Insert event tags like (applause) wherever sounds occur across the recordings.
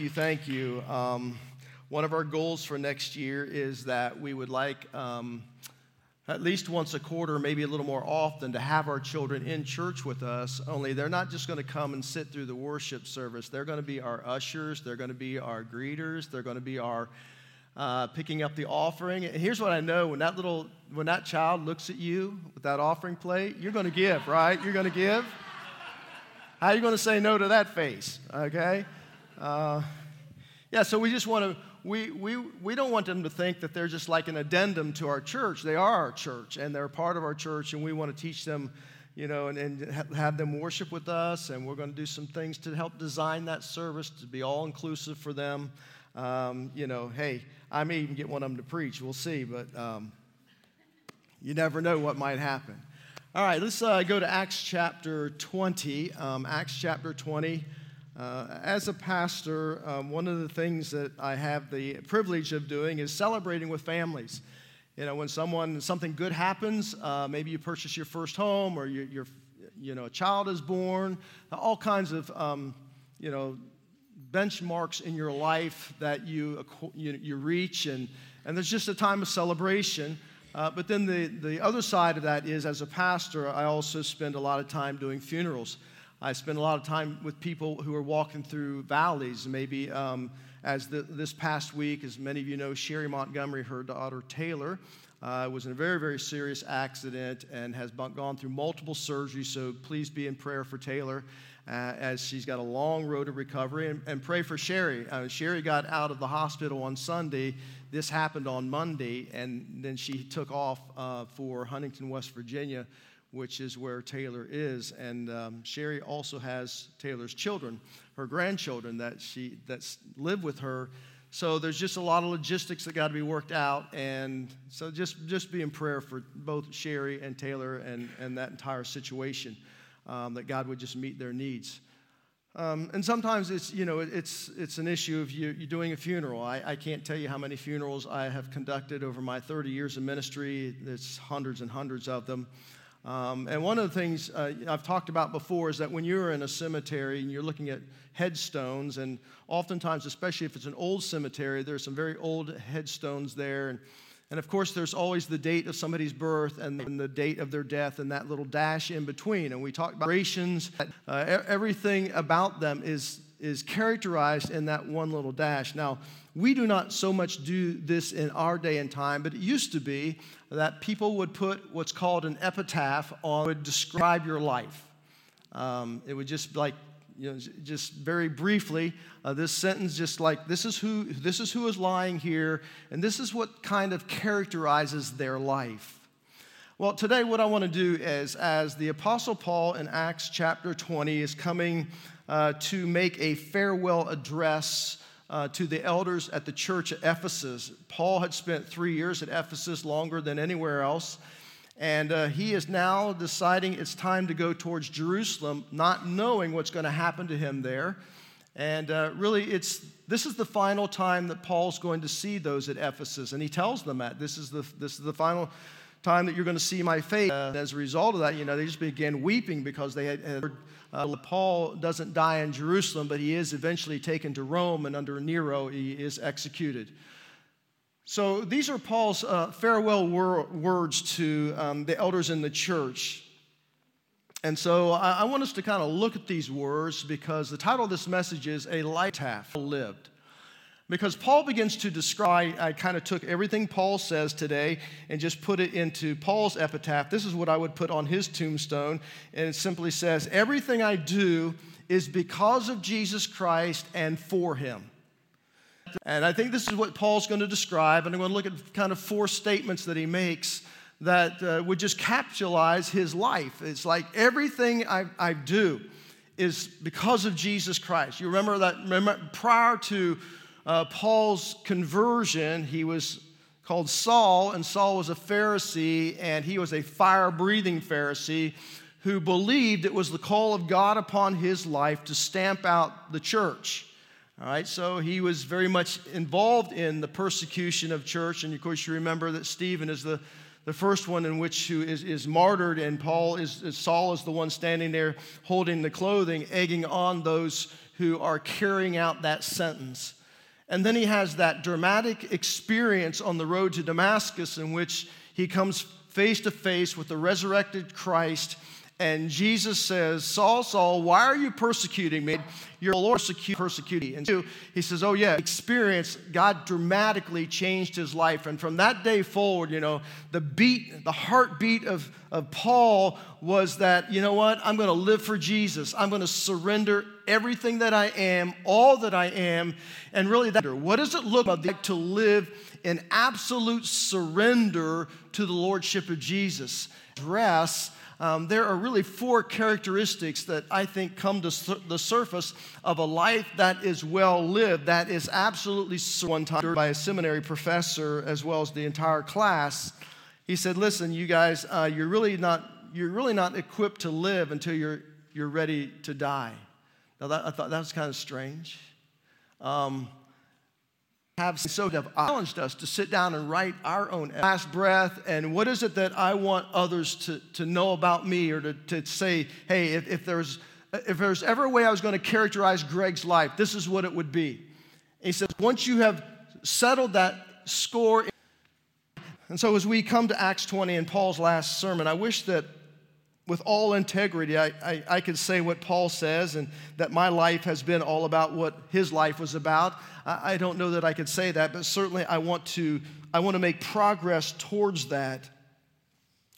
you, thank you. Um, one of our goals for next year is that we would like um, at least once a quarter, maybe a little more often, to have our children in church with us. Only they're not just going to come and sit through the worship service. They're going to be our ushers. They're going to be our greeters. They're going to be our uh, picking up the offering. And here's what I know: when that little, when that child looks at you with that offering plate, you're going to give, right? You're going to give. How are you going to say no to that face? Okay. Uh, yeah, so we just want to, we, we, we don't want them to think that they're just like an addendum to our church. They are our church, and they're part of our church, and we want to teach them, you know, and, and have them worship with us, and we're going to do some things to help design that service to be all inclusive for them. Um, you know, hey, I may even get one of them to preach. We'll see, but um, you never know what might happen. All right, let's uh, go to Acts chapter 20. Um, Acts chapter 20. Uh, as a pastor, um, one of the things that I have the privilege of doing is celebrating with families. You know, when someone something good happens, uh, maybe you purchase your first home, or your, you know, a child is born, all kinds of, um, you know, benchmarks in your life that you, you, you reach, and, and there's just a time of celebration. Uh, but then the, the other side of that is, as a pastor, I also spend a lot of time doing funerals. I spend a lot of time with people who are walking through valleys. Maybe um, as the, this past week, as many of you know, Sherry Montgomery, her daughter Taylor, uh, was in a very, very serious accident and has gone through multiple surgeries. So please be in prayer for Taylor uh, as she's got a long road of recovery. And, and pray for Sherry. Uh, Sherry got out of the hospital on Sunday. This happened on Monday, and then she took off uh, for Huntington, West Virginia which is where Taylor is. And um, Sherry also has Taylor's children, her grandchildren that she that live with her. So there's just a lot of logistics that got to be worked out, and so just just be in prayer for both Sherry and Taylor and and that entire situation, um, that God would just meet their needs. Um, and sometimes it's you know it's it's an issue of you you doing a funeral. I, I can't tell you how many funerals I have conducted over my 30 years of ministry. It's hundreds and hundreds of them. Um, and one of the things uh, I've talked about before is that when you're in a cemetery and you're looking at headstones, and oftentimes, especially if it's an old cemetery, there's some very old headstones there. And, and of course, there's always the date of somebody's birth and the date of their death and that little dash in between. And we talk about generations, uh, everything about them is, is characterized in that one little dash. Now, we do not so much do this in our day and time, but it used to be that people would put what's called an epitaph on, would describe your life. Um, it would just like, you know, just very briefly, uh, this sentence just like, this is, who, this is who is lying here, and this is what kind of characterizes their life. Well, today, what I want to do is, as the Apostle Paul in Acts chapter 20 is coming uh, to make a farewell address uh, to the elders at the church at Ephesus. Paul had spent three years at Ephesus, longer than anywhere else. And uh, he is now deciding it's time to go towards Jerusalem, not knowing what's going to happen to him there. And uh, really, it's, this is the final time that Paul's going to see those at Ephesus. And he tells them that this is the, this is the final time that you're going to see my face. As a result of that, you know, they just began weeping because they had, had uh, Paul doesn't die in Jerusalem, but he is eventually taken to Rome, and under Nero, he is executed. So these are Paul's uh, farewell wor- words to um, the elders in the church. And so I, I want us to kind of look at these words because the title of this message is A Light Life Lived. Because Paul begins to describe, I kind of took everything Paul says today and just put it into Paul's epitaph. This is what I would put on his tombstone. And it simply says, Everything I do is because of Jesus Christ and for him. And I think this is what Paul's going to describe. And I'm going to look at kind of four statements that he makes that uh, would just capitalize his life. It's like everything I, I do is because of Jesus Christ. You remember that remember, prior to uh, Paul's conversion, he was called Saul, and Saul was a Pharisee, and he was a fire breathing Pharisee who believed it was the call of God upon his life to stamp out the church. All right, so he was very much involved in the persecution of church, and of course, you remember that Stephen is the the first one in which who is, is martyred, and Paul is, is Saul is the one standing there holding the clothing, egging on those who are carrying out that sentence. And then he has that dramatic experience on the road to Damascus in which he comes face to face with the resurrected Christ. And Jesus says, Saul, Saul, why are you persecuting me? Your Lord persecuting. And two, he says, Oh, yeah, experience, God dramatically changed his life. And from that day forward, you know, the beat, the heartbeat of, of Paul was that, you know what, I'm going to live for Jesus. I'm going to surrender everything that I am, all that I am. And really, that, what does it look like to live in absolute surrender to the Lordship of Jesus? Dress um, there are really four characteristics that I think come to su- the surface of a life that is well lived, that is absolutely one time by a seminary professor as well as the entire class. He said, "Listen, you guys, uh, you're really not you're really not equipped to live until you're you're ready to die." Now that, I thought that was kind of strange. Um, have so have challenged us to sit down and write our own last breath and what is it that I want others to, to know about me or to, to say, hey, if, if there's if there's ever a way I was going to characterize Greg's life, this is what it would be. And he says, once you have settled that score, and so as we come to Acts 20 in Paul's last sermon, I wish that with all integrity, I, I, I, could say what Paul says and that my life has been all about what his life was about. I, I don't know that I could say that, but certainly I want to, I want to make progress towards that.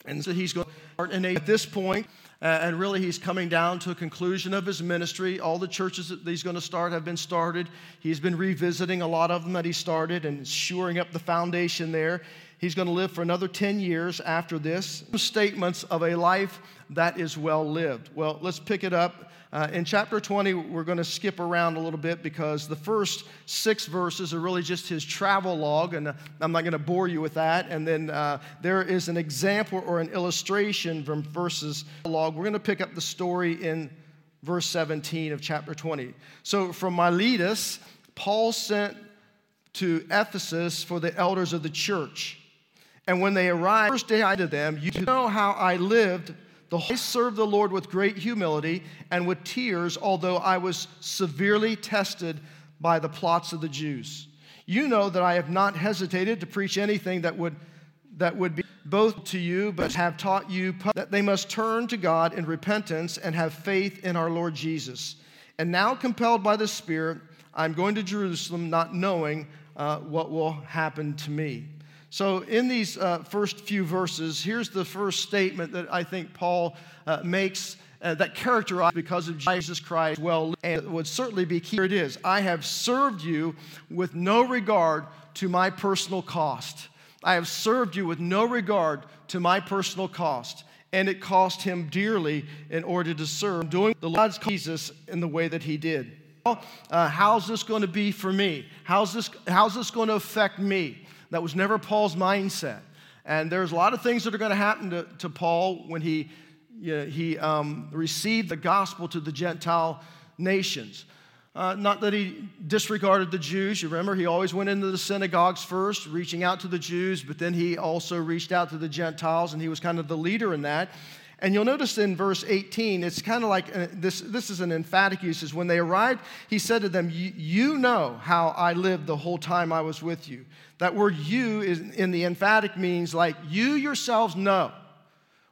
And so he's going to at this point, uh, and really he's coming down to a conclusion of his ministry. All the churches that he's going to start have been started. He's been revisiting a lot of them that he started and shoring up the foundation there. He's going to live for another 10 years after this. Statements of a life that is well lived. Well, let's pick it up. Uh, in chapter 20, we're going to skip around a little bit because the first six verses are really just his travel log, and uh, I'm not going to bore you with that. And then uh, there is an example or an illustration from verses log. We're going to pick up the story in verse 17 of chapter 20. So from Miletus, Paul sent to Ephesus for the elders of the church. And when they arrived, first day I to them, you know how I lived. The I served the Lord with great humility and with tears, although I was severely tested by the plots of the Jews. You know that I have not hesitated to preach anything that would that would be both to you, but have taught you that they must turn to God in repentance and have faith in our Lord Jesus. And now, compelled by the Spirit, I'm going to Jerusalem, not knowing uh, what will happen to me. So, in these uh, first few verses, here's the first statement that I think Paul uh, makes uh, that characterizes because of Jesus Christ well, and would certainly be key. Here it is I have served you with no regard to my personal cost. I have served you with no regard to my personal cost. And it cost him dearly in order to serve, doing the Lord's Jesus in the way that he did. Uh, how's this going to be for me? How's this, how's this going to affect me? That was never Paul's mindset. And there's a lot of things that are going to happen to, to Paul when he, you know, he um, received the gospel to the Gentile nations. Uh, not that he disregarded the Jews. You remember, he always went into the synagogues first, reaching out to the Jews, but then he also reached out to the Gentiles, and he was kind of the leader in that. And you'll notice in verse 18, it's kind of like uh, this, this is an emphatic usage. When they arrived, he said to them, You know how I lived the whole time I was with you. That word you is in the emphatic means like you yourselves know.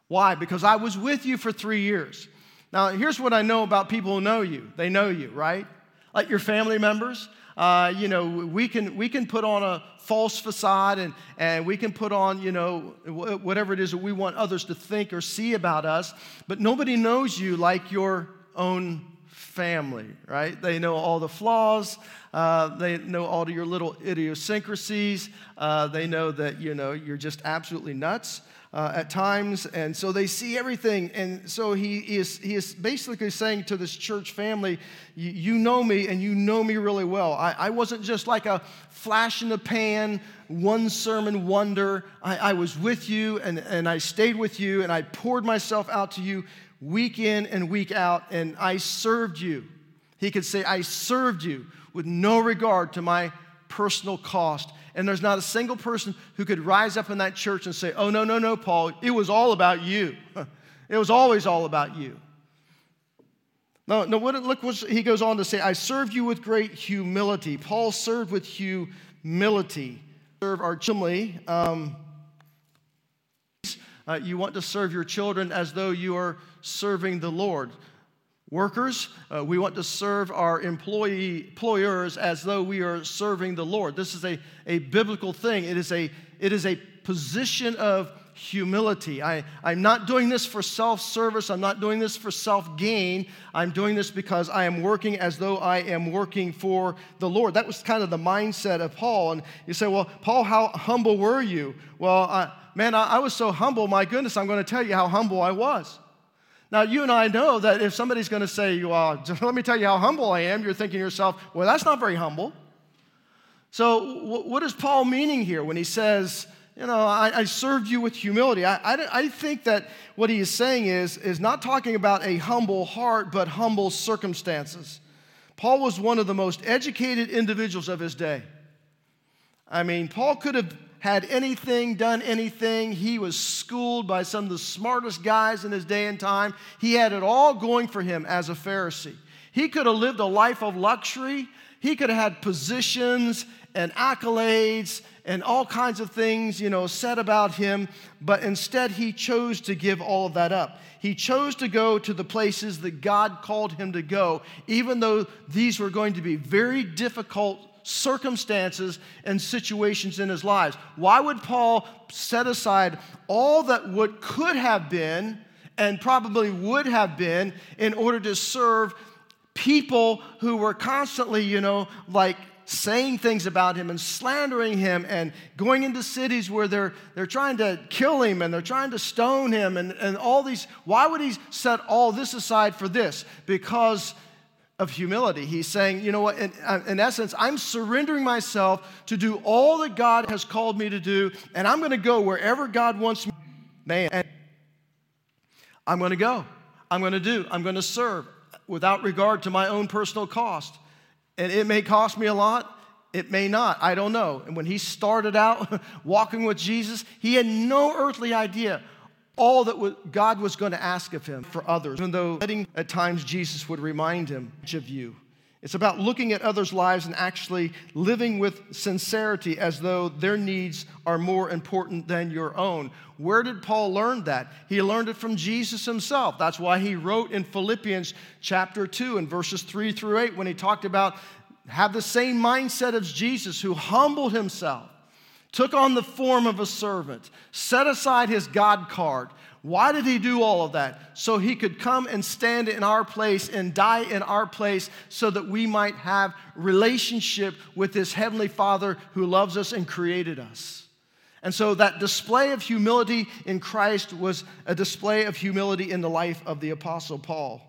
Why? Because I was with you for three years. Now, here's what I know about people who know you they know you, right? Like your family members. Uh, you know, we can, we can put on a false facade and, and we can put on, you know, whatever it is that we want others to think or see about us, but nobody knows you like your own family, right? They know all the flaws. Uh, they know all your little idiosyncrasies. Uh, they know that, you know, you're just absolutely nuts uh, at times, and so they see everything. And so he is, he is basically saying to this church family, You know me, and you know me really well. I, I wasn't just like a flash in the pan, one sermon wonder. I, I was with you, and, and I stayed with you, and I poured myself out to you week in and week out, and I served you. He could say, I served you with no regard to my personal cost. And there's not a single person who could rise up in that church and say, Oh, no, no, no, Paul, it was all about you. (laughs) It was always all about you. No, no, what, look what he goes on to say. I served you with great humility. Paul served with humility. Serve our children. Um, uh, you want to serve your children as though you are serving the Lord. Workers, uh, we want to serve our employee, employers as though we are serving the Lord. This is a, a biblical thing. It is a, it is a position of humility. I, I'm not doing this for self service. I'm not doing this for self gain. I'm doing this because I am working as though I am working for the Lord. That was kind of the mindset of Paul. And you say, well, Paul, how humble were you? Well, uh, man, I, I was so humble. My goodness, I'm going to tell you how humble I was. Now, you and I know that if somebody's going to say, well, (laughs) let me tell you how humble I am, you're thinking to yourself, well, that's not very humble. So, what is Paul meaning here when he says, you know, I, I served you with humility? I, I, I think that what he is saying is, is not talking about a humble heart, but humble circumstances. Paul was one of the most educated individuals of his day. I mean, Paul could have had anything, done anything. He was schooled by some of the smartest guys in his day and time. He had it all going for him as a Pharisee. He could have lived a life of luxury. He could have had positions and accolades and all kinds of things, you know, said about him, but instead he chose to give all of that up. He chose to go to the places that God called him to go, even though these were going to be very difficult circumstances and situations in his lives. Why would Paul set aside all that what could have been and probably would have been in order to serve people who were constantly, you know, like saying things about him and slandering him and going into cities where they're, they're trying to kill him and they're trying to stone him and, and all these. Why would he set all this aside for this? Because of humility. He's saying, you know what, in, uh, in, essence, I'm surrendering myself to do all that God has called me to do, and I'm going to go wherever God wants me. Man, I'm going to go. I'm going to do. I'm going to serve without regard to my own personal cost. And it may cost me a lot. It may not. I don't know. And when he started out (laughs) walking with Jesus, he had no earthly idea all that God was going to ask of him for others, even though at times Jesus would remind him of you. It's about looking at others' lives and actually living with sincerity as though their needs are more important than your own. Where did Paul learn that? He learned it from Jesus himself. That's why he wrote in Philippians chapter 2 and verses 3 through 8 when he talked about have the same mindset as Jesus who humbled himself took on the form of a servant, set aside his God card. Why did he do all of that? So he could come and stand in our place and die in our place so that we might have relationship with this heavenly Father who loves us and created us. And so that display of humility in Christ was a display of humility in the life of the apostle Paul.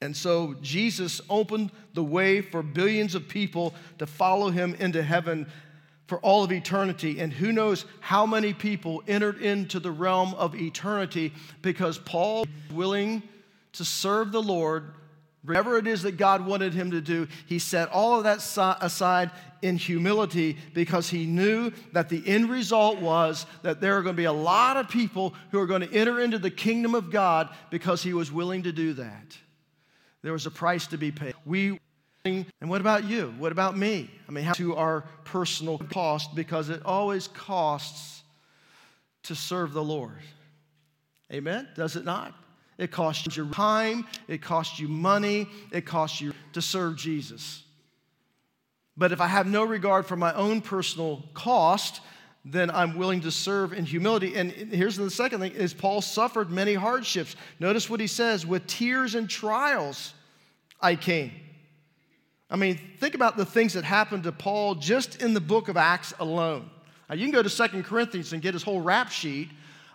And so Jesus opened the way for billions of people to follow him into heaven for all of eternity. And who knows how many people entered into the realm of eternity because Paul willing to serve the Lord. Whatever it is that God wanted him to do, he set all of that aside in humility because he knew that the end result was that there are going to be a lot of people who are going to enter into the kingdom of God because he was willing to do that. There was a price to be paid. We and what about you? What about me? I mean, how to our personal cost because it always costs to serve the Lord. Amen? Does it not? It costs you time, it costs you money, it costs you to serve Jesus. But if I have no regard for my own personal cost, then I'm willing to serve in humility. And here's the second thing is Paul suffered many hardships. Notice what he says, with tears and trials I came. I mean, think about the things that happened to Paul just in the book of Acts alone. Now, you can go to Second Corinthians and get his whole rap sheet,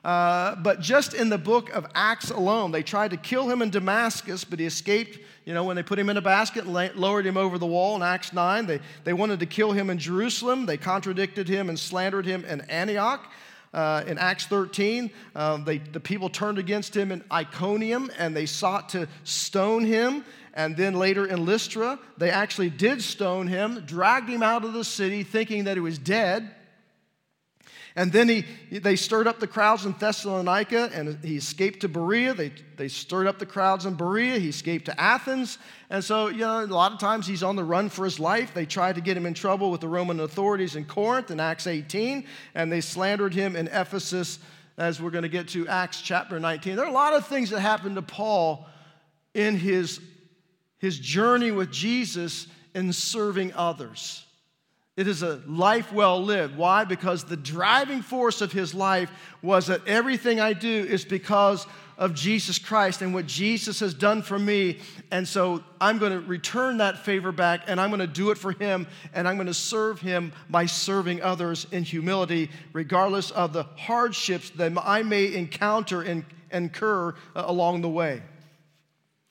uh, but just in the book of Acts alone, they tried to kill him in Damascus, but he escaped. You know, when they put him in a basket and lowered him over the wall in Acts 9, they, they wanted to kill him in Jerusalem. They contradicted him and slandered him in Antioch. Uh, in Acts 13, uh, they, the people turned against him in Iconium and they sought to stone him. And then later in Lystra, they actually did stone him, dragged him out of the city thinking that he was dead. And then he, they stirred up the crowds in Thessalonica and he escaped to Berea. They, they stirred up the crowds in Berea. He escaped to Athens. And so, you know, a lot of times he's on the run for his life. They tried to get him in trouble with the Roman authorities in Corinth in Acts 18, and they slandered him in Ephesus, as we're going to get to Acts chapter 19. There are a lot of things that happened to Paul in his, his journey with Jesus in serving others. It is a life well lived. Why? Because the driving force of his life was that everything I do is because of Jesus Christ and what Jesus has done for me. And so I'm going to return that favor back and I'm going to do it for him and I'm going to serve him by serving others in humility, regardless of the hardships that I may encounter and incur uh, along the way.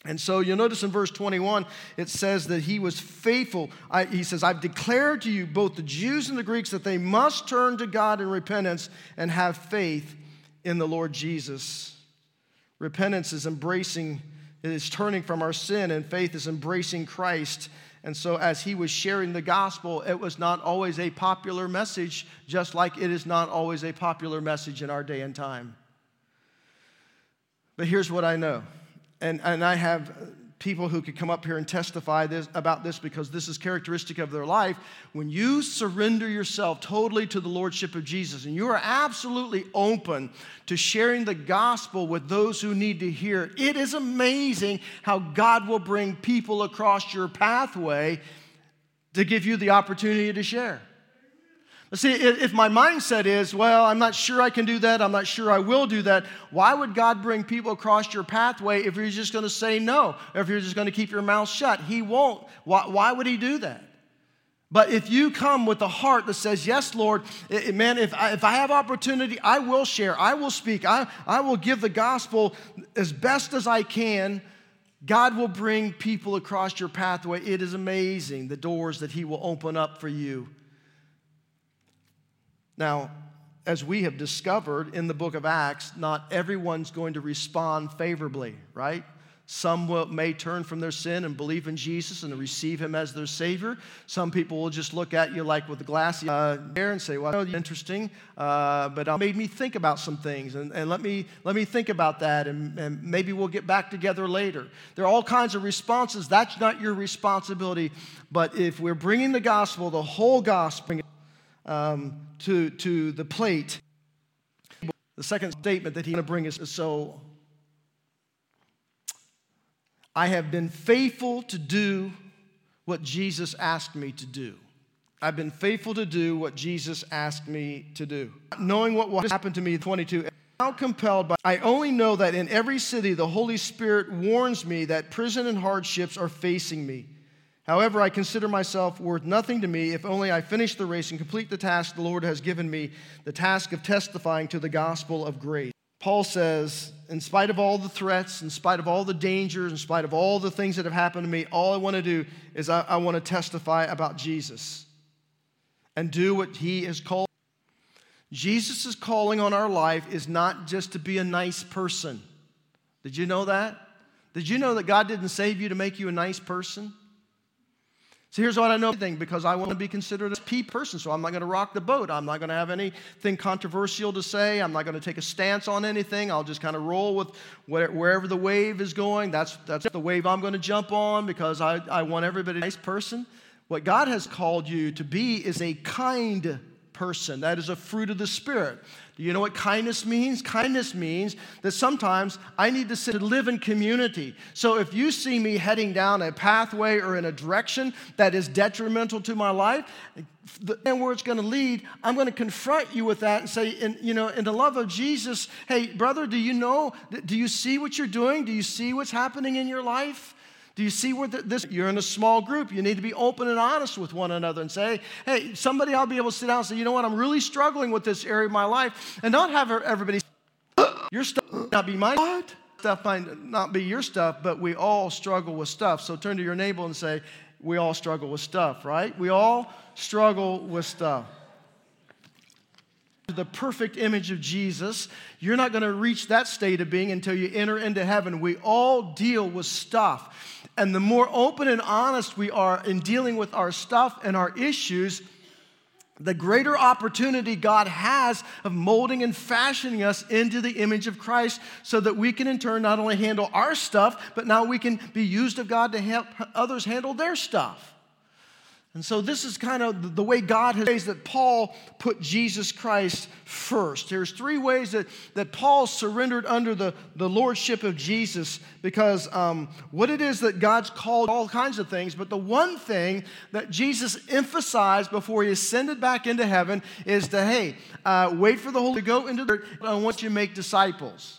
And so you'll notice in verse 21, it says that he was faithful. I, he says, I've declared to you, both the Jews and the Greeks, that they must turn to God in repentance and have faith in the Lord Jesus. Repentance is embracing, it is turning from our sin, and faith is embracing Christ. And so, as he was sharing the gospel, it was not always a popular message, just like it is not always a popular message in our day and time. But here's what I know and, and I have people who could come up here and testify this, about this because this is characteristic of their life. When you surrender yourself totally to the Lordship of Jesus and you are absolutely open to sharing the gospel with those who need to hear it, is amazing how God will bring people across your pathway to give you the opportunity to share. See, if my mindset is, well, I'm not sure I can do that, I'm not sure I will do that, why would God bring people across your pathway if you're just going to say no, or if you're just going to keep your mouth shut? He won't. Why, why would He do that? But if you come with a heart that says, Yes, Lord, it, man, if I, if I have opportunity, I will share, I will speak, I, I will give the gospel as best as I can. God will bring people across your pathway. It is amazing the doors that He will open up for you. Now, as we have discovered in the book of Acts, not everyone's going to respond favorably, right? Some will, may turn from their sin and believe in Jesus and receive Him as their Savior. Some people will just look at you like with a glassy uh, hair and say, "Well, you know, interesting," uh, but it made me think about some things, and, and let me let me think about that, and, and maybe we'll get back together later. There are all kinds of responses. That's not your responsibility. But if we're bringing the gospel, the whole gospel um, to, to the plate. The second statement that he's going to bring is so I have been faithful to do what Jesus asked me to do. I've been faithful to do what Jesus asked me to do. Knowing what will happen to me 22 now compelled by I only know that in every city the Holy Spirit warns me that prison and hardships are facing me. However, I consider myself worth nothing to me if only I finish the race and complete the task the Lord has given me, the task of testifying to the gospel of grace. Paul says, in spite of all the threats, in spite of all the dangers, in spite of all the things that have happened to me, all I want to do is I, I want to testify about Jesus and do what he has called. Jesus' calling on our life is not just to be a nice person. Did you know that? Did you know that God didn't save you to make you a nice person? So here's what I know thing because I want to be considered a a P person, so I'm not going to rock the boat. I'm not going to have anything controversial to say. I'm not going to take a stance on anything. I'll just kind of roll with wherever the wave is going. That's, that's the wave I'm going to jump on because I, I want everybody a nice person. What God has called you to be is a kind person. That is a fruit of the Spirit. Do you know what kindness means? Kindness means that sometimes I need to sit and live in community. So if you see me heading down a pathway or in a direction that is detrimental to my life, and where it's going to lead, I'm going to confront you with that and say, in, you know, in the love of Jesus, hey, brother, do you know, do you see what you're doing? Do you see what's happening in your life? Do you see where this? You're in a small group. You need to be open and honest with one another and say, hey, somebody I'll be able to sit down and say, you know what, I'm really struggling with this area of my life. And not have everybody, your stuff not be my what? stuff might not be your stuff, but we all struggle with stuff. So turn to your neighbor and say, we all struggle with stuff, right? We all struggle with stuff the perfect image of Jesus. You're not going to reach that state of being until you enter into heaven. We all deal with stuff. And the more open and honest we are in dealing with our stuff and our issues, the greater opportunity God has of molding and fashioning us into the image of Christ so that we can in turn not only handle our stuff, but now we can be used of God to help others handle their stuff. And so, this is kind of the way God has ways that Paul put Jesus Christ first. There's three ways that, that Paul surrendered under the, the lordship of Jesus because um, what it is that God's called all kinds of things, but the one thing that Jesus emphasized before he ascended back into heaven is to, hey, uh, wait for the Holy to go into the I want you to make disciples.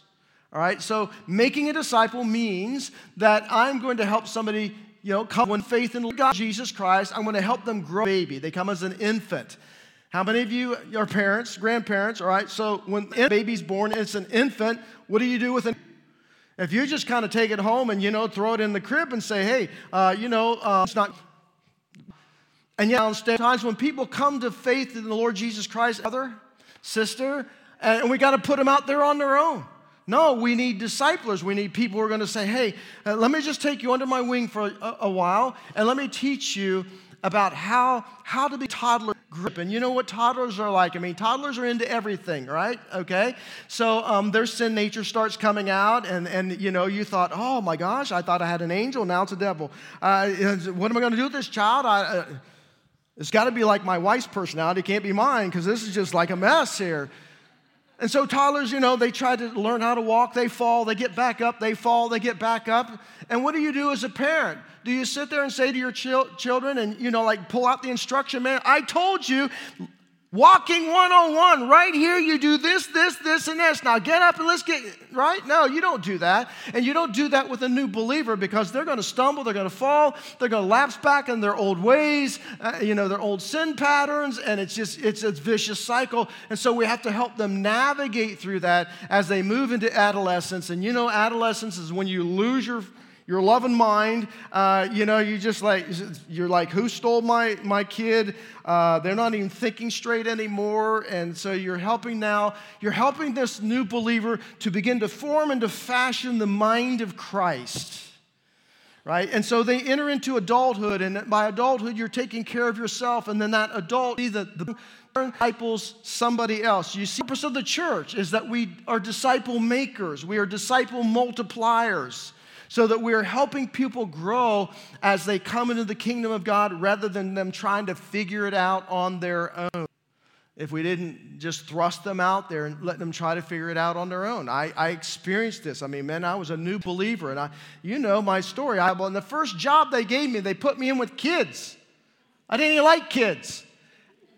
All right, so making a disciple means that I'm going to help somebody you know, come with faith in God, Jesus Christ. I'm going to help them grow baby. They come as an infant. How many of you are parents, grandparents? All right, so when a baby's born, it's an infant. What do you do with an if you just kind of take it home and you know throw it in the crib and say, hey, uh, you know, uh, it's not. And yet, times when people come to faith in the Lord Jesus Christ, brother, sister, and we got to put them out there on their own. No, we need disciplers. We need people who are going to say, hey, uh, let me just take you under my wing for a, a, while and let me teach you about how, how to be toddler grip. And you know what toddlers are like? I mean, toddlers are into everything, right? Okay? So um, their sin nature starts coming out, and, and you know, you thought, oh my gosh, I thought I had an angel, now it's a devil. Uh, what am I going to do with this child? I, uh, it's got to be like my wife's personality, it can't be mine, because this is just like a mess here. And so toddlers, you know, they try to learn how to walk, they fall, they get back up, they fall, they get back up. And what do you do as a parent? Do you sit there and say to your children and, you know, like pull out the instruction man? I told you, Walking 101, right here, you do this, this, this, and this. Now get up and let's get, right? No, you don't do that. And you don't do that with a new believer because they're going to stumble, they're going to fall, they're going to lapse back in their old ways, uh, you know, their old sin patterns, and it's just, it's a vicious cycle. And so we have to help them navigate through that as they move into adolescence. And you know, adolescence is when you lose your your loving mind. Uh, you know, you just like, you're like, who stole my, my kid? Uh, they're not even thinking straight anymore. And so you're helping now, you're helping this new believer to begin to form and to fashion the mind of Christ. Right? And so they enter into adulthood, and by adulthood, you're taking care of yourself, and then that adult, the, the disciples somebody else. You see, the purpose of the church is that we are disciple makers, we are disciple multipliers so that we're helping people grow as they come into the kingdom of God rather than them trying to figure it out on their own. If we didn't just thrust them out there and let them try to figure it out on their own. I, I experienced this. I mean, man, I was a new believer, and I, you know my story. I, well, in the first job they gave me, they put me in with kids. I didn't even like kids.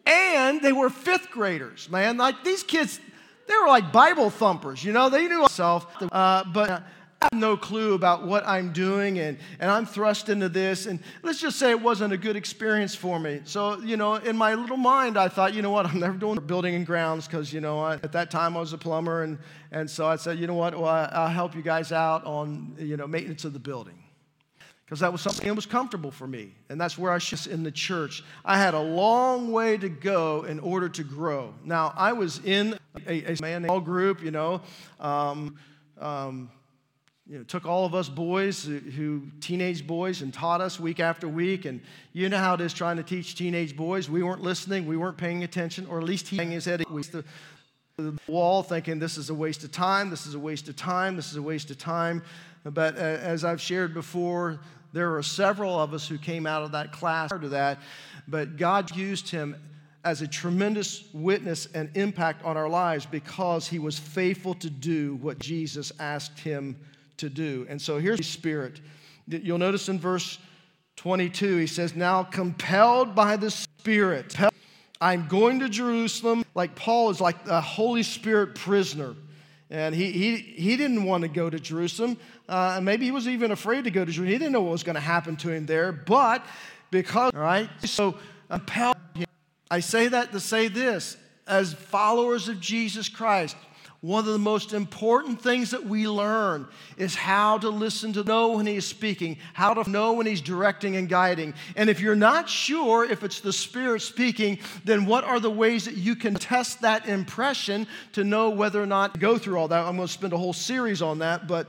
And they were fifth graders, man. Like these kids, they were like Bible thumpers, you know, they knew myself. Uh, but have no clue about what I'm doing, and, and I'm thrust into this. And let's just say it wasn't a good experience for me. So, you know, in my little mind, I thought, you know what, I'm never doing building and grounds because, you know, I, at that time I was a plumber. And, and so I said, you know what, well, I'll help you guys out on, you know, maintenance of the building. Because that was something that was comfortable for me. And that's where I was in the church. I had a long way to go in order to grow. Now, I was in a, a man group, you know. Um, um, you know, took all of us boys who, teenage boys and taught us week after week. And you know how it is trying to teach teenage boys. We weren't listening. We weren't paying attention or at least he hung his head against the, the wall thinking this is a waste of time this is a waste of time this is a waste of time. But uh, as i've shared before there were several of us who came out of that class to that. But god used him as a tremendous witness and impact on our lives because he was faithful to do what jesus asked him to do. And so here's the Spirit. You'll notice in verse 22, he says, Now compelled by the Spirit, I'm going to Jerusalem. Like Paul is like a Holy Spirit prisoner. And he, he, he didn't want to go to Jerusalem. Uh, and maybe he was even afraid to go to Jerusalem. He didn't know what was going to happen to him there. But because, all right, so compelled. I say that to say this as followers of Jesus Christ, one of the most important things that we learn is how to listen to know when he's speaking, how to know when he's directing and guiding. And if you're not sure if it's the Spirit speaking, then what are the ways that you can test that impression to know whether or not go through all that? I'm going to spend a whole series on that, but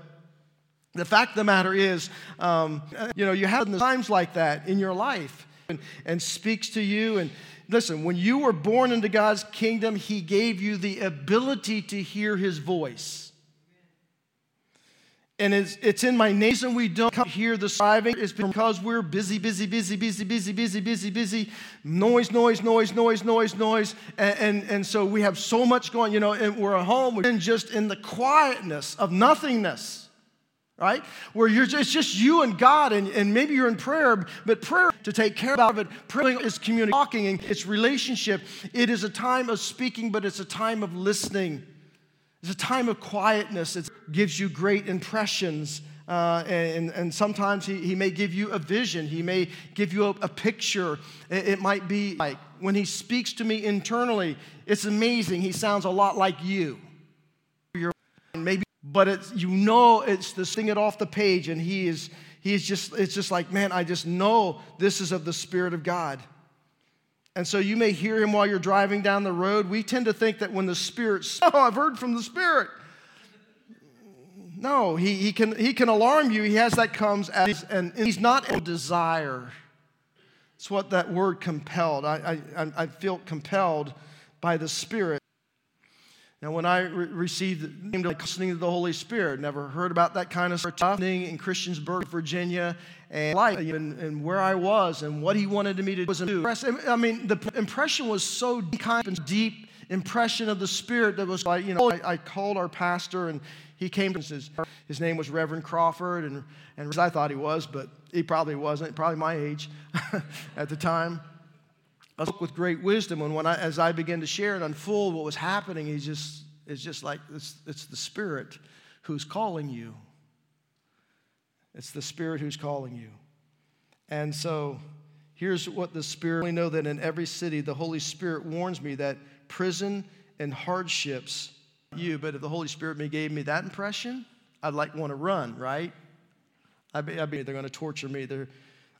the fact of the matter is, um, you know, you have times like that in your life. and, and speaks to you. And listen, when you were born into God's kingdom, He gave you the ability to hear His voice. And it's, it's in my nation we don't hear the striving. It's because we're busy, busy, busy, busy, busy, busy, busy, busy. Noise, noise, noise, noise, noise, noise. And, and, and so we have so much going, you know, and we're at home. We're just in the quietness of nothingness, right? Where you're just, it's just you and God, and, and maybe you're in prayer, but prayer to take care of it, prayer is communicating, talking, and it's relationship. It is a time of speaking, but it's a time of listening. It's a time of quietness. It gives you great impressions. Uh, and, and sometimes he, he may give you a vision. He may give you a, a picture. It, it, might be like when he speaks to me internally, it's amazing. He sounds a lot like you. But it's, you know it's the sing it off the page, and he is, he is just, it's just like, man, I just know this is of the Spirit of God. And so you may hear him while you're driving down the road. We tend to think that when the Spirit, (laughs) oh, I've heard from the Spirit. No, he, he, can, he can alarm you. He has that comes as, and he's not a desire. It's what that word compelled. I, I, I feel compelled by the Spirit. Now, when I re- received the listening to the Holy Spirit, never heard about that kind of stuff in Christiansburg, Virginia, and life, and, and, where I was, and what He wanted me to do. I mean, the impression was so and deep impression of the Spirit that was like, you know, I, I called our pastor, and he came. to his, his name was Reverend Crawford, and and I thought he was, but he probably wasn't. Probably my age (laughs) at the time. I spoke with great wisdom, and when I, as I began to share and unfold what was happening, he's just it's just like it's, it's the Spirit who's calling you. It's the Spirit who's calling you. And so here's what the Spirit, we know that in every city, the Holy Spirit warns me that prison and hardships, you, but if the Holy Spirit gave me that impression, I'd like want to run, right? I'd be, I'd be they're going to torture me. They're,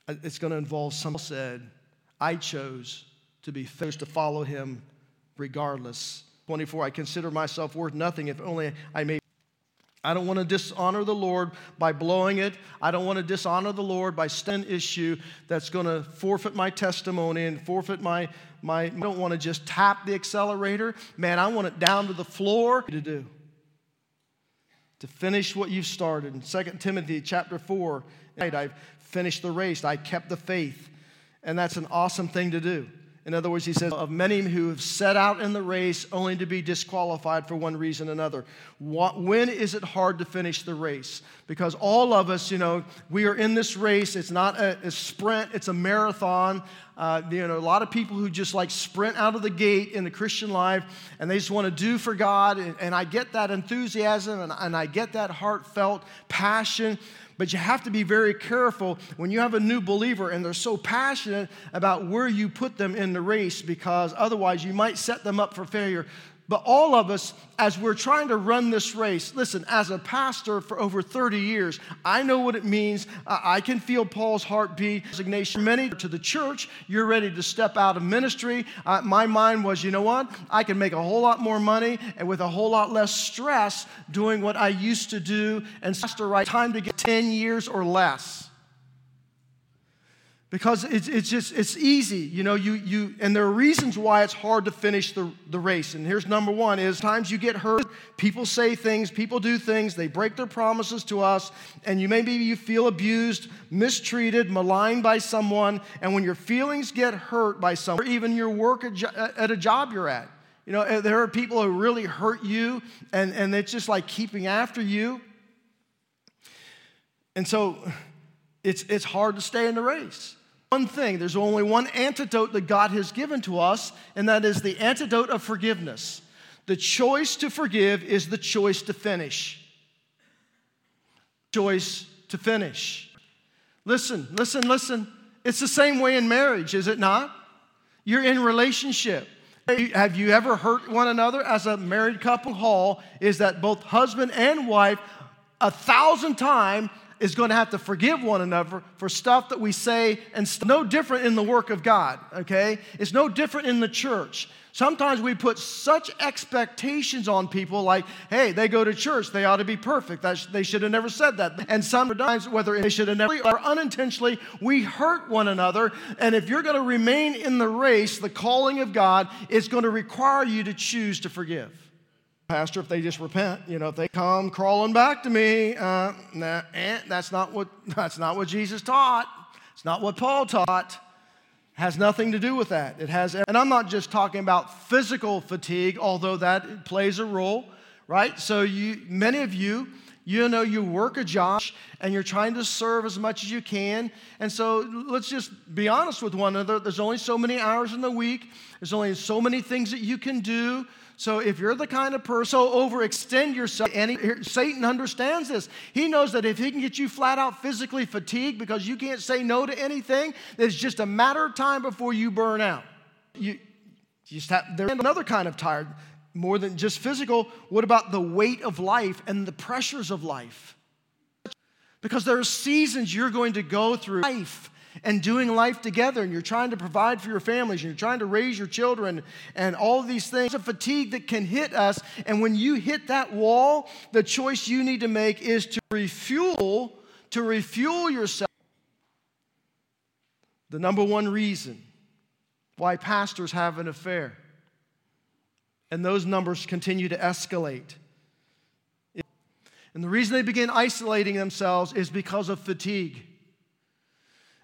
it's going to involve some said, I chose to be faithful to follow him regardless. 24, I consider myself worth nothing if only I may. I don't want to dishonor the Lord by blowing it. I don't want to dishonor the Lord by an issue that's going to forfeit my testimony and forfeit my, my. I don't want to just tap the accelerator. Man, I want it down to the floor to do. To finish what you've started. In 2 Timothy chapter 4, I've finished the race. I kept the faith. And that's an awesome thing to do. In other words, he says, of many who have set out in the race only to be disqualified for one reason or another. When is it hard to finish the race? Because all of us, you know, we are in this race. It's not a, a sprint, it's a marathon. Uh, you know, a lot of people who just like sprint out of the gate in the Christian life and they just want to do for God. And, and I get that enthusiasm and, and I get that heartfelt passion. But you have to be very careful when you have a new believer and they're so passionate about where you put them in the race because otherwise you might set them up for failure. But all of us, as we're trying to run this race, listen, as a pastor for over 30 years, I know what it means. I can feel Paul's heartbeat. Resignation. Many to the church, you're ready to step out of ministry. Uh, my mind was, you know what? I can make a whole lot more money and with a whole lot less stress doing what I used to do and the right time to get 10 years or less because it's, it's just it's easy you know you you and there are reasons why it's hard to finish the, the race. And here's number one is times you get hurt people say things people do things they break their promises to us and you maybe you feel abused mistreated maligned by someone and when your feelings get hurt by someone or even your work at a job you're at you know there are people who really hurt you and and it's just like keeping after you. And so it's it's hard to stay in the race one thing, there's only one antidote that God has given to us, and that is the antidote of forgiveness. The choice to forgive is the choice to finish. Choice to finish. Listen, listen, listen. It's the same way in marriage, is it not? You're in relationship. Have you ever hurt one another as a married couple? Hall is that both husband and wife, a thousand times, is going to have to forgive one another for stuff that we say and st- no different in the work of God, okay? It's no different in the church. Sometimes we put such expectations on people like, hey, they go to church, they ought to be perfect. Sh- they should have never said that. And sometimes, whether they should have never or unintentionally, we hurt one another. And if you're going to remain in the race, the calling of God is going to require you to choose to forgive. Pastor, if they just repent, you know, if they come crawling back to me, uh, nah, eh, that's, not what, (laughs) that's not what Jesus taught. It's not what Paul taught has nothing to do with that. It has, and I'm not just talking about physical fatigue, although that plays a role, right? So you, many of you, you know, you work a job and you're trying to serve as much as you can. And so let's just be honest with one another. There's only so many hours in the week. There's only so many things that you can do. So if you're the kind of person, so overextend yourself, and he, Satan understands this. He knows that if he can get you flat out physically fatigued because you can't say no to anything, it's just a matter of time before you burn out. You, you just have, there's another kind of tired, more than just physical. What about the weight of life and the pressures of life? Because there are seasons you're going to go through life and doing life together, and you're trying to provide for your families, and you're trying to raise your children, and all these things. a fatigue that can hit us, and when you hit that wall, the choice you need to make is to refuel, to refuel yourself. The number one reason why pastors have an affair, and those numbers continue to escalate. And the reason they begin isolating themselves is because of fatigue.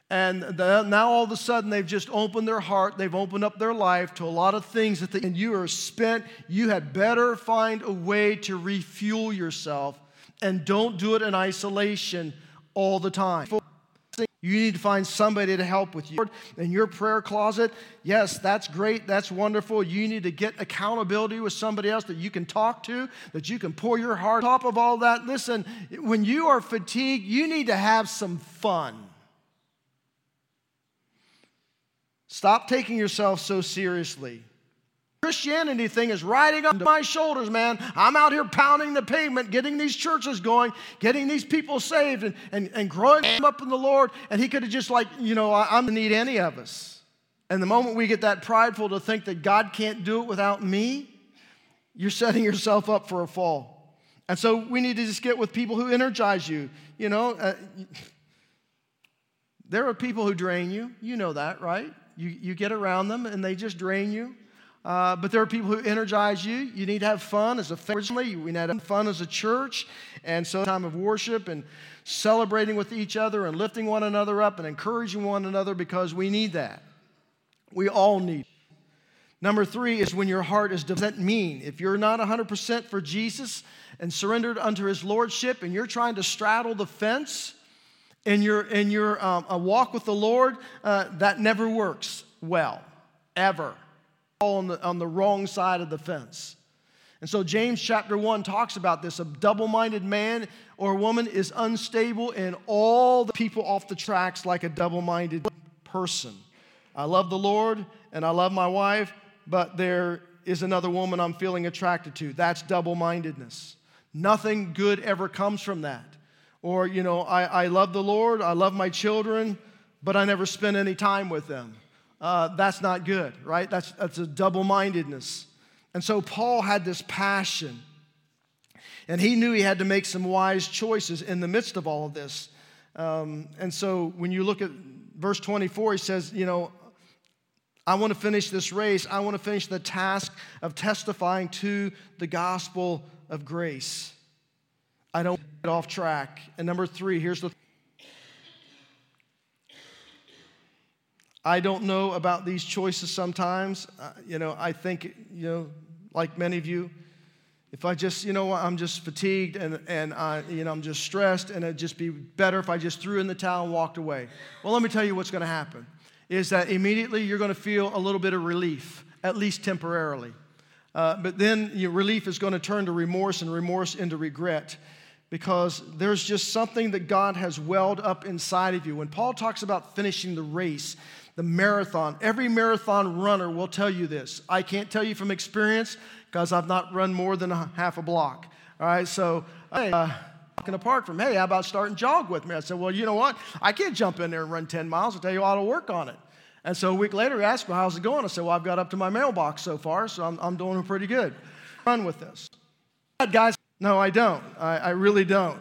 And the, now all of a sudden they've just opened their heart, they've opened up their life to a lot of things that they, and you are spent. You had better find a way to refuel yourself and don't do it in isolation all the time. You need to find somebody to help with you. In your prayer closet, yes, that's great, that's wonderful. You need to get accountability with somebody else that you can talk to, that you can pour your heart. On top of all that, listen, when you are fatigued, you need to have some fun. Stop taking yourself so seriously. Christianity thing is riding on my shoulders, man. I'm out here pounding the pavement, getting these churches going, getting these people saved, and, and, and growing them up in the Lord. And he could have just, like, you know, I, I'm need any of us. And the moment we get that prideful to think that God can't do it without me, you're setting yourself up for a fall. And so we need to just get with people who energize you. You know, uh, there are people who drain you. You know that, right? You, you get around them and they just drain you. Uh, but there are people who energize you. You need to have fun as a family. We need to have fun as a church. And so, time of worship and celebrating with each other and lifting one another up and encouraging one another because we need that. We all need. Number three is when your heart is does that mean. If you're not 100% for Jesus and surrendered unto his lordship and you're trying to straddle the fence, in your, in your um, a walk with the Lord, uh, that never works well, ever. All on the, on the wrong side of the fence. And so James chapter 1 talks about this. A double minded man or woman is unstable and all the people off the tracks like a double minded person. I love the Lord and I love my wife, but there is another woman I'm feeling attracted to. That's double mindedness. Nothing good ever comes from that. Or, you know, I, I love the Lord, I love my children, but I never spend any time with them. Uh, that's not good, right? That's, that's a double mindedness. And so Paul had this passion, and he knew he had to make some wise choices in the midst of all of this. Um, and so when you look at verse 24, he says, You know, I want to finish this race. I want to finish the task of testifying to the gospel of grace. I don't get off track. And number three, here's the I don't know about these choices sometimes. Uh, you know, I think, you know, like many of you, if I just, you know, I'm just fatigued and, and I, you know, I'm just stressed and it'd just be better if I just threw in the towel and walked away. Well, let me tell you what's going to happen is that immediately you're going to feel a little bit of relief, at least temporarily. Uh, but then your relief is going to turn to remorse and remorse into regret because there's just something that God has welled up inside of you. When Paul talks about finishing the race, the marathon, every marathon runner will tell you this. I can't tell you from experience because I've not run more than a half a block. All right, so hey, uh, walking apart from, hey, how about starting jog with me? I said, well, you know what? I can't jump in there and run 10 miles. I'll tell you, I ought to work on it. And so a week later, he asked me, how's it going? I said, well, I've got up to my mailbox so far, so I'm, I'm doing pretty good. Run with this. Guys, no, I don't. I, I really don't.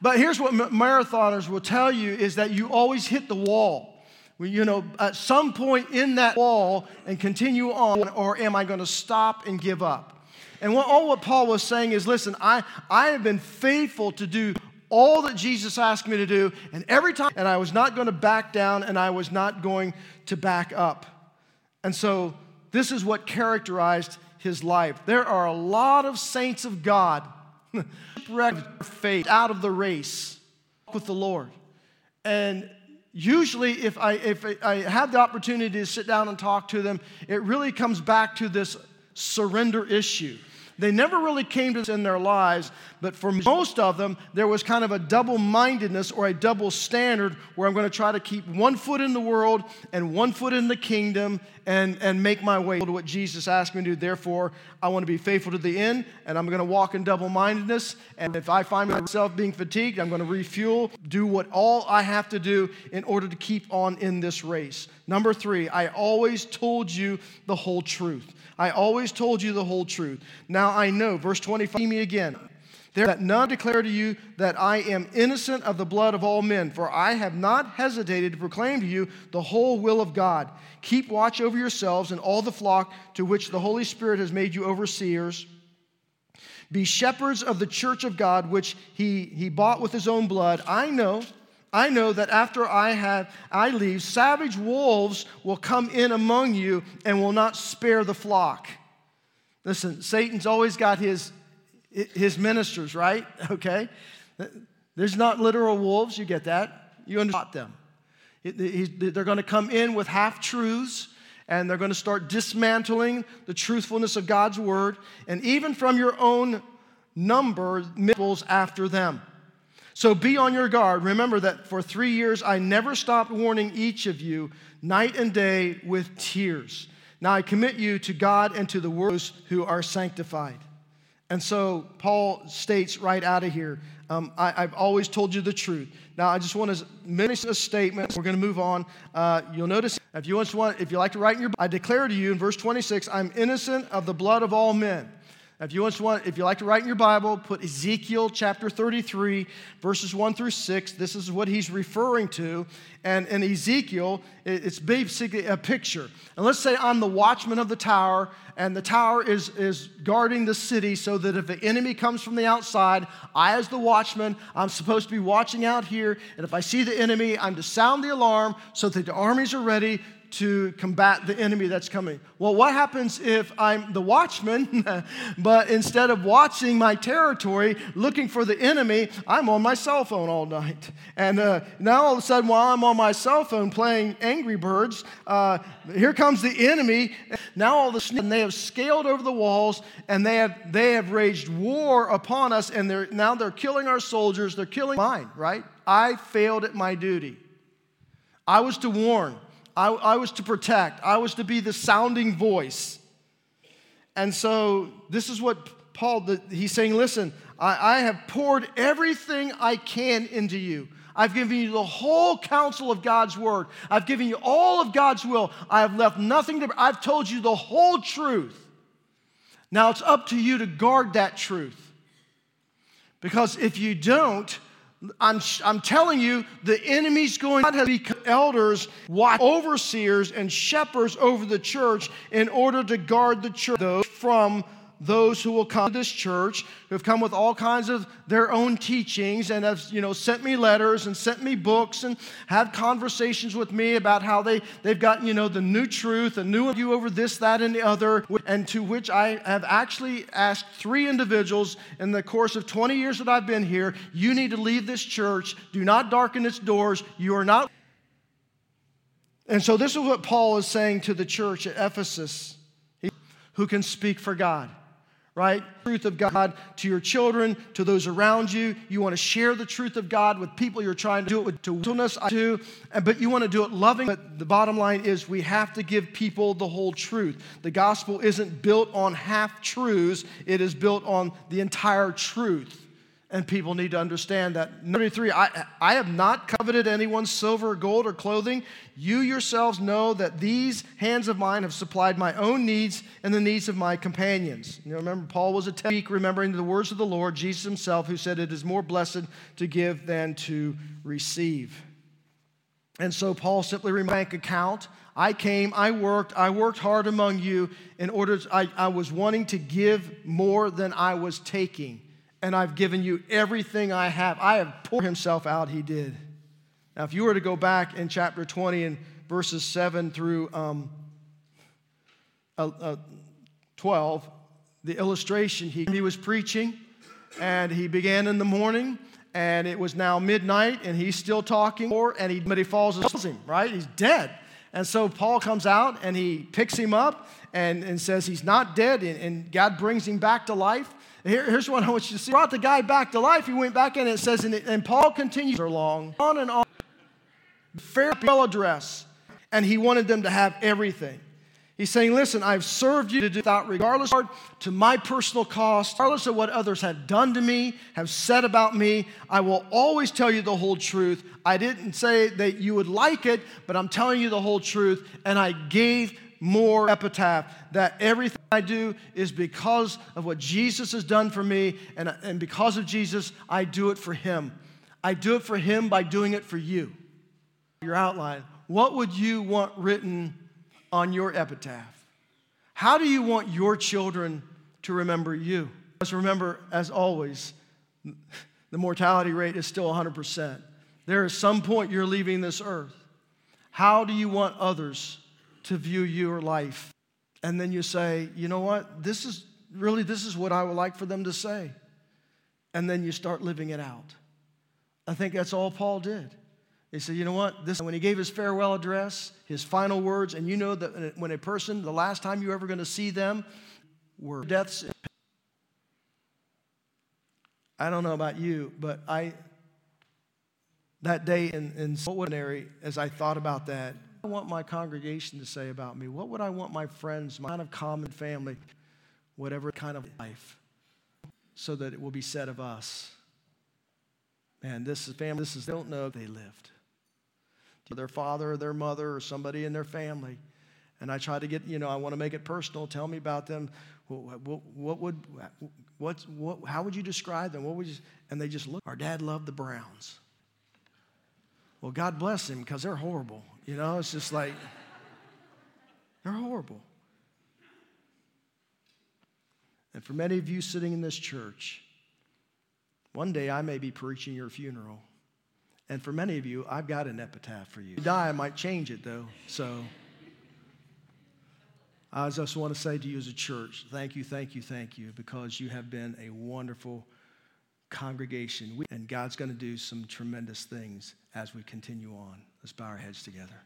But here's what marathoners will tell you is that you always hit the wall. You know, at some point in that wall and continue on, or am I going to stop and give up? And what, all what Paul was saying is listen, I, I have been faithful to do all that Jesus asked me to do, and every time, and I was not going to back down and I was not going to back up. And so, this is what characterized his life. There are a lot of saints of God (laughs) faith out of the race with the Lord. And usually if I, if I have the opportunity to sit down and talk to them, it really comes back to this surrender issue. They never really came to this in their lives, but for most of them, there was kind of a double mindedness or a double standard where I'm going to try to keep one foot in the world and one foot in the kingdom and, and make my way to what Jesus asked me to do. Therefore, I want to be faithful to the end, and I'm going to walk in double mindedness. And if I find myself being fatigued, I'm going to refuel, do what all I have to do in order to keep on in this race. Number three, I always told you the whole truth. I always told you the whole truth. Now I know, verse 25, me again. There that none declare to you that I am innocent of the blood of all men, for I have not hesitated to proclaim to you the whole will of God. Keep watch over yourselves and all the flock to which the Holy Spirit has made you overseers. Be shepherds of the church of God, which he, he bought with his own blood. I know I know that after I have I leave, savage wolves will come in among you and will not spare the flock. Listen, Satan's always got his his ministers, right? (laughs) Okay. There's not literal wolves, you get that. You understand them. They're going to come in with half truths and they're going to start dismantling the truthfulness of God's word. And even from your own number, missiles after them. So be on your guard. Remember that for three years I never stopped warning each of you night and day with tears. Now I commit you to God and to the words who are sanctified. And so Paul states right out of here, um, I, have always told you the truth. Now I just want to finish a statement. We're going to move on. Uh, you'll notice if you want, if you like to write in your, I declare to you in verse 26, I'm innocent of the blood of all men. If you, want, if you like to write in your Bible, put Ezekiel chapter 33, verses 1 through 6. This is what he's referring to. And in Ezekiel, it's basically a picture. And let's say I'm the watchman of the tower, and the tower is, is guarding the city so that if the enemy comes from the outside, I, as the watchman, I'm supposed to be watching out here. And if I see the enemy, I'm to sound the alarm so that the armies are ready to combat the enemy that's coming. Well, what happens if I'm the watchman, (laughs) but instead of watching my territory, looking for the enemy, I'm on my cell phone all night? And uh, now all of a sudden, while I'm on my cell phone playing Angry Birds, uh, here comes the enemy. Now all of a sudden, they have scaled over the walls and they have, they have raged war upon us, and they're, now they're killing our soldiers. They're killing mine, right? I failed at my duty. I was to warn. I, I was to protect, I was to be the sounding voice. And so, this is what Paul, the, he's saying, listen, I, I have poured everything I can into you. I've given you the whole counsel of God's word. I've given you all of God's will. I have left nothing to, I've told you the whole truth. Now it's up to you to guard that truth. Because if you don't, I'm, I'm telling you, the enemy's going to be elders, watch, overseers, and shepherds over the church in order to guard the church from those who will come to this church who have come with all kinds of their own teachings and have you know sent me letters and sent me books and had conversations with me about how they, they've gotten you know the new truth a new view over this that and the other and to which i have actually asked three individuals in the course of 20 years that i've been here you need to leave this church. Do not darken its doors. You are not and so this is what paul is saying to the church at ephesus who can speak for god right? Truth of God to your children, to those around you. You want to share the truth of God with people you're trying to do it with gentleness too, but you want to do it loving. But the bottom line is we have to give people the whole truth. The gospel isn't built on half truths, it is built on the entire truth. And people need to understand that. 33, I, I have not coveted anyone's silver or gold or clothing. You yourselves know that these hands of mine have supplied my own needs and the needs of my companions. You know, remember, Paul was a weak, remembering the words of the Lord, Jesus himself, who said, It is more blessed to give than to receive. And so Paul simply bank account. I came, I worked, I worked hard among you in order, to, I, I was wanting to give more than I was taking and I've given you everything I have. I have poured himself out, he did. Now, if you were to go back in chapter 20 and verses 7 through um, uh, uh, 12, the illustration, he, he was preaching and he began in the morning and it was now midnight and he's still talking and he, but he falls asleep, right? He's dead. And so Paul comes out and he picks him up and, and says he's not dead and, and God brings him back to life. Here, here's what I want you to see. Brought the guy back to life. He went back in and it says, and, and Paul continues along, on and on. Farewell address. And he wanted them to have everything. He's saying, listen, I've served you to do without regardless to my personal cost, regardless of what others have done to me, have said about me. I will always tell you the whole truth. I didn't say that you would like it, but I'm telling you the whole truth. And I gave more epitaph that everything I do is because of what Jesus has done for me, and, and because of Jesus, I do it for Him. I do it for Him by doing it for you. Your outline. What would you want written on your epitaph? How do you want your children to remember you? Let's remember, as always, (laughs) the mortality rate is still 100%. There is some point you're leaving this earth. How do you want others to view your life. And then you say, you know what? This is really, this is what I would like for them to say. And then you start living it out. I think that's all Paul did. He said, you know what? This, when he gave his farewell address, his final words, and you know that when a person, the last time you're ever going to see them, were deaths. I don't know about you, but I, that day in, in ordinary, as I thought about that, I want my congregation to say about me? What would I want my friends, my kind of common family, whatever kind of life, so that it will be said of us? Man, this is family, this is, don't know if they lived. Their father or their mother or somebody in their family. And I try to get, you know, I want to make it personal. Tell me about them. What, what, what would, what's, what, how would you describe them? What would you, and they just look. Our dad loved the Browns. Well, God bless him because they're horrible. You know, it's just like, (laughs) they're horrible. And for many of you sitting in this church, one day I may be preaching your funeral. And for many of you, I've got an epitaph for you. If you die, I might change it though. So I just want to say to you as a church, thank you, thank you, thank you, because you have been a wonderful congregation. And God's going to do some tremendous things as we continue on. Let's bow our heads together.